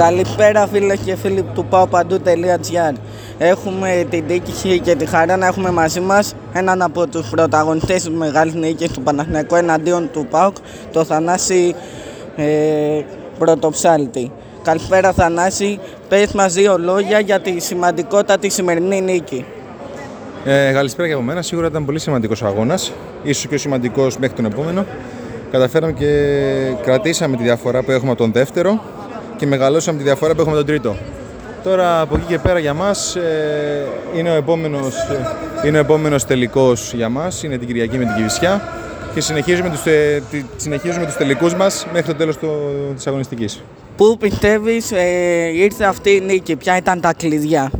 Καλησπέρα φίλε και φίλοι του παοπαντού.gr Έχουμε την τύχη και τη χαρά να έχουμε μαζί μας έναν από τους πρωταγωνιστές της μεγάλης νίκης του Παναθηναϊκού εναντίον του ΠΑΟΚ, το Θανάση ε, Πρωτοψάλτη. Καλησπέρα Θανάση, πες μας δύο λόγια για τη σημαντικότητα της σημερινή νίκη. Ε, καλησπέρα και από μένα. Σίγουρα ήταν πολύ σημαντικός αγώνας. ίσως και ο σημαντικός μέχρι τον επόμενο. Καταφέραμε και κρατήσαμε τη διαφορά που έχουμε από τον δεύτερο και μεγαλώσαμε τη διαφορά που έχουμε τον τρίτο. Τώρα από εκεί και πέρα για μας ε, είναι ο επόμενος, ε, είναι ο επόμενος τελικός για μας, είναι την Κυριακή με την Κιβισιά και συνεχίζουμε τους, ε, συνεχίζουμε τους τελικούς μας μέχρι το τέλος του, της αγωνιστικής. Πού πιστεύεις ε, ήρθε αυτή η νίκη, ποια ήταν τα κλειδιά;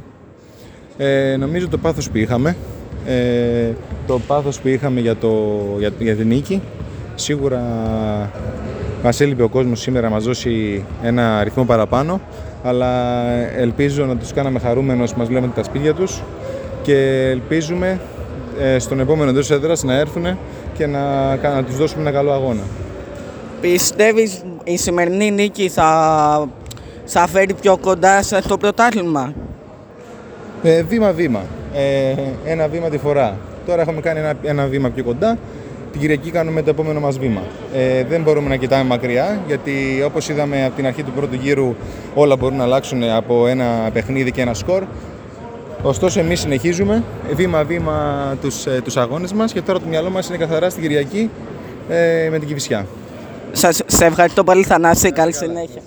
Ε, νομίζω το πάθος που είχαμε, ε, το πάθος που είχαμε για, το, για, για την νίκη, σίγουρα μας έλειπε ο κόσμος σήμερα να μας δώσει ένα αριθμό παραπάνω, αλλά ελπίζω να τους κάναμε χαρούμενους μας βλέπετε τα σπίτια τους και ελπίζουμε ε, στον επόμενο τέλος έδρας να έρθουν και να, να τους δώσουμε ένα καλό αγώνα. Πιστεύεις η σημερινή νίκη θα, θα φέρει πιο κοντά στο πρωτάθλημα; Ε, Βήμα-βήμα. Ε, ένα βήμα τη φορά. Τώρα έχουμε κάνει ένα, ένα βήμα πιο κοντά την Κυριακή κάνουμε το επόμενο μας βήμα. Ε, δεν μπορούμε να κοιτάμε μακριά, γιατί όπως είδαμε από την αρχή του πρώτου γύρου όλα μπορούν να αλλάξουν από ένα παιχνίδι και ένα σκορ. Ωστόσο εμείς συνεχίζουμε βήμα-βήμα τους, ε, τους αγώνες μας και τώρα το μυαλό μας είναι καθαρά στην Κυριακή ε, με την Κηφισιά. Σας σε ευχαριστώ πολύ Θανάση, καλή συνέχεια.